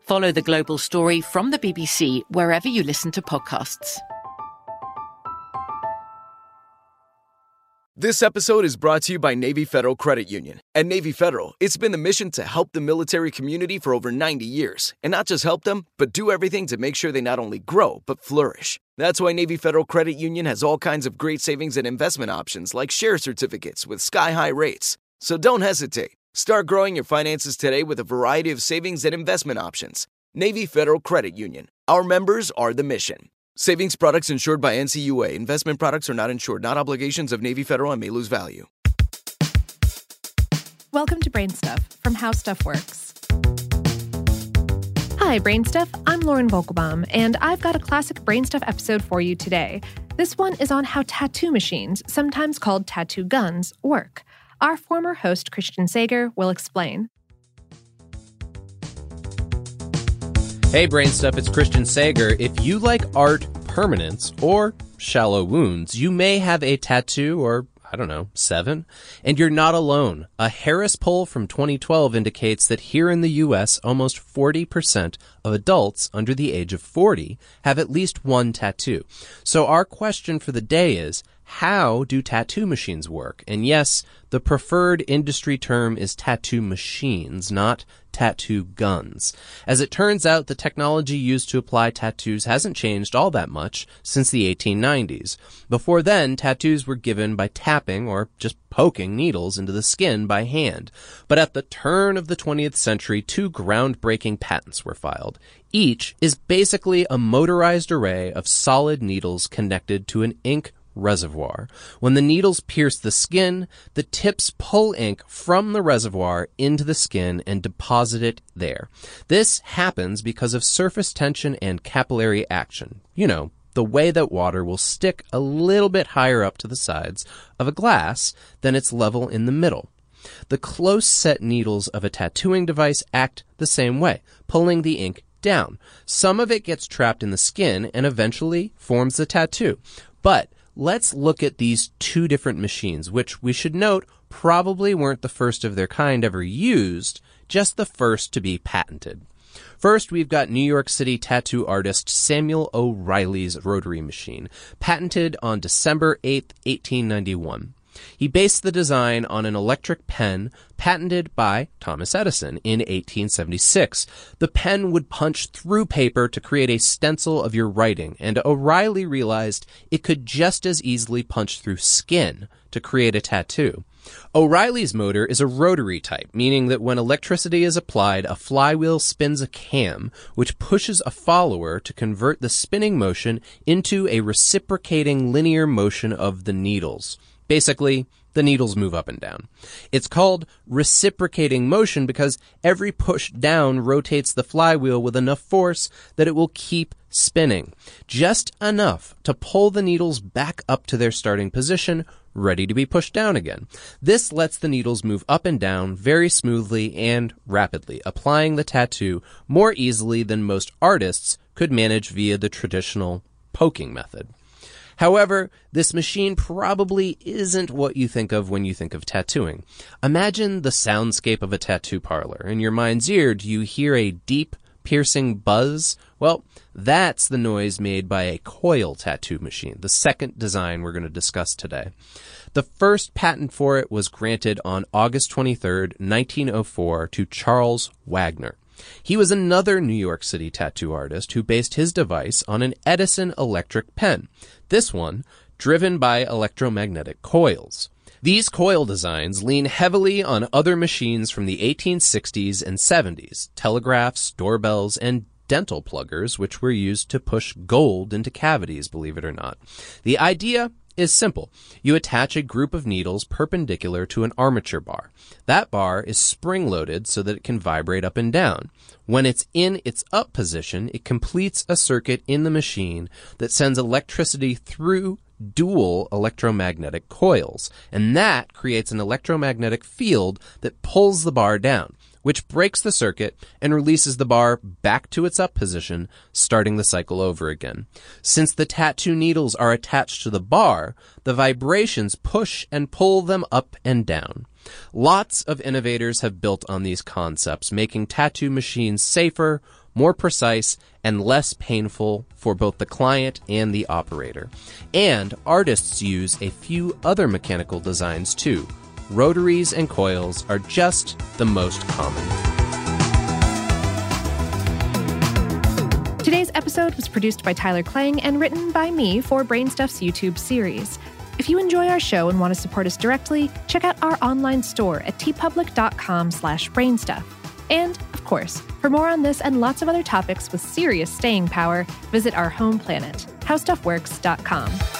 Follow the global story from the BBC wherever you listen to podcasts. This episode is brought to you by Navy Federal Credit Union. At Navy Federal, it's been the mission to help the military community for over 90 years. And not just help them, but do everything to make sure they not only grow, but flourish. That's why Navy Federal Credit Union has all kinds of great savings and investment options like share certificates with sky high rates. So don't hesitate. Start growing your finances today with a variety of savings and investment options. Navy Federal Credit Union. Our members are the mission. Savings products insured by NCUA. Investment products are not insured, not obligations of Navy Federal and may lose value. Welcome to Brain Stuff from How Stuff Works. Hi, Brain Stuff. I'm Lauren Vogelbaum, and I've got a classic Brain Stuff episode for you today. This one is on how tattoo machines, sometimes called tattoo guns, work. Our former host, Christian Sager, will explain. Hey, Brain Stuff, it's Christian Sager. If you like art permanence or shallow wounds, you may have a tattoo or I don't know, seven? And you're not alone. A Harris poll from 2012 indicates that here in the US, almost 40% of adults under the age of 40 have at least one tattoo. So our question for the day is, how do tattoo machines work? And yes, the preferred industry term is tattoo machines, not tattoo guns. As it turns out, the technology used to apply tattoos hasn't changed all that much since the 1890s. Before then, tattoos were given by tapping or just poking needles into the skin by hand. But at the turn of the 20th century, two groundbreaking patents were filed. Each is basically a motorized array of solid needles connected to an ink reservoir. When the needles pierce the skin, the tips pull ink from the reservoir into the skin and deposit it there. This happens because of surface tension and capillary action. You know, the way that water will stick a little bit higher up to the sides of a glass than its level in the middle. The close set needles of a tattooing device act the same way, pulling the ink down. Some of it gets trapped in the skin and eventually forms the tattoo. But let's look at these two different machines, which we should note probably weren't the first of their kind ever used, just the first to be patented. First, we've got New York City tattoo artist Samuel O'Reilly's rotary machine, patented on December 8, 1891. He based the design on an electric pen patented by Thomas Edison in 1876. The pen would punch through paper to create a stencil of your writing, and O'Reilly realized it could just as easily punch through skin to create a tattoo. O'Reilly's motor is a rotary type, meaning that when electricity is applied, a flywheel spins a cam, which pushes a follower to convert the spinning motion into a reciprocating linear motion of the needles. Basically, the needles move up and down. It's called reciprocating motion because every push down rotates the flywheel with enough force that it will keep spinning. Just enough to pull the needles back up to their starting position, ready to be pushed down again. This lets the needles move up and down very smoothly and rapidly, applying the tattoo more easily than most artists could manage via the traditional poking method. However, this machine probably isn't what you think of when you think of tattooing. Imagine the soundscape of a tattoo parlor. In your mind's ear, do you hear a deep, piercing buzz? Well, that's the noise made by a coil tattoo machine, the second design we're going to discuss today. The first patent for it was granted on August 23, 1904 to Charles Wagner. He was another New York City tattoo artist who based his device on an Edison electric pen. This one, driven by electromagnetic coils. These coil designs lean heavily on other machines from the 1860s and 70s, telegraphs, doorbells, and dental pluggers, which were used to push gold into cavities, believe it or not. The idea is simple. You attach a group of needles perpendicular to an armature bar. That bar is spring loaded so that it can vibrate up and down. When it's in its up position, it completes a circuit in the machine that sends electricity through dual electromagnetic coils, and that creates an electromagnetic field that pulls the bar down which breaks the circuit and releases the bar back to its up position, starting the cycle over again. Since the tattoo needles are attached to the bar, the vibrations push and pull them up and down. Lots of innovators have built on these concepts, making tattoo machines safer, more precise, and less painful for both the client and the operator. And artists use a few other mechanical designs too, rotaries and coils are just the most common. Today's episode was produced by Tyler Klang and written by me for Brainstuff's YouTube series. If you enjoy our show and want to support us directly, check out our online store at teepublic.com slash brainstuff. And, of course, for more on this and lots of other topics with serious staying power, visit our home planet, howstuffworks.com.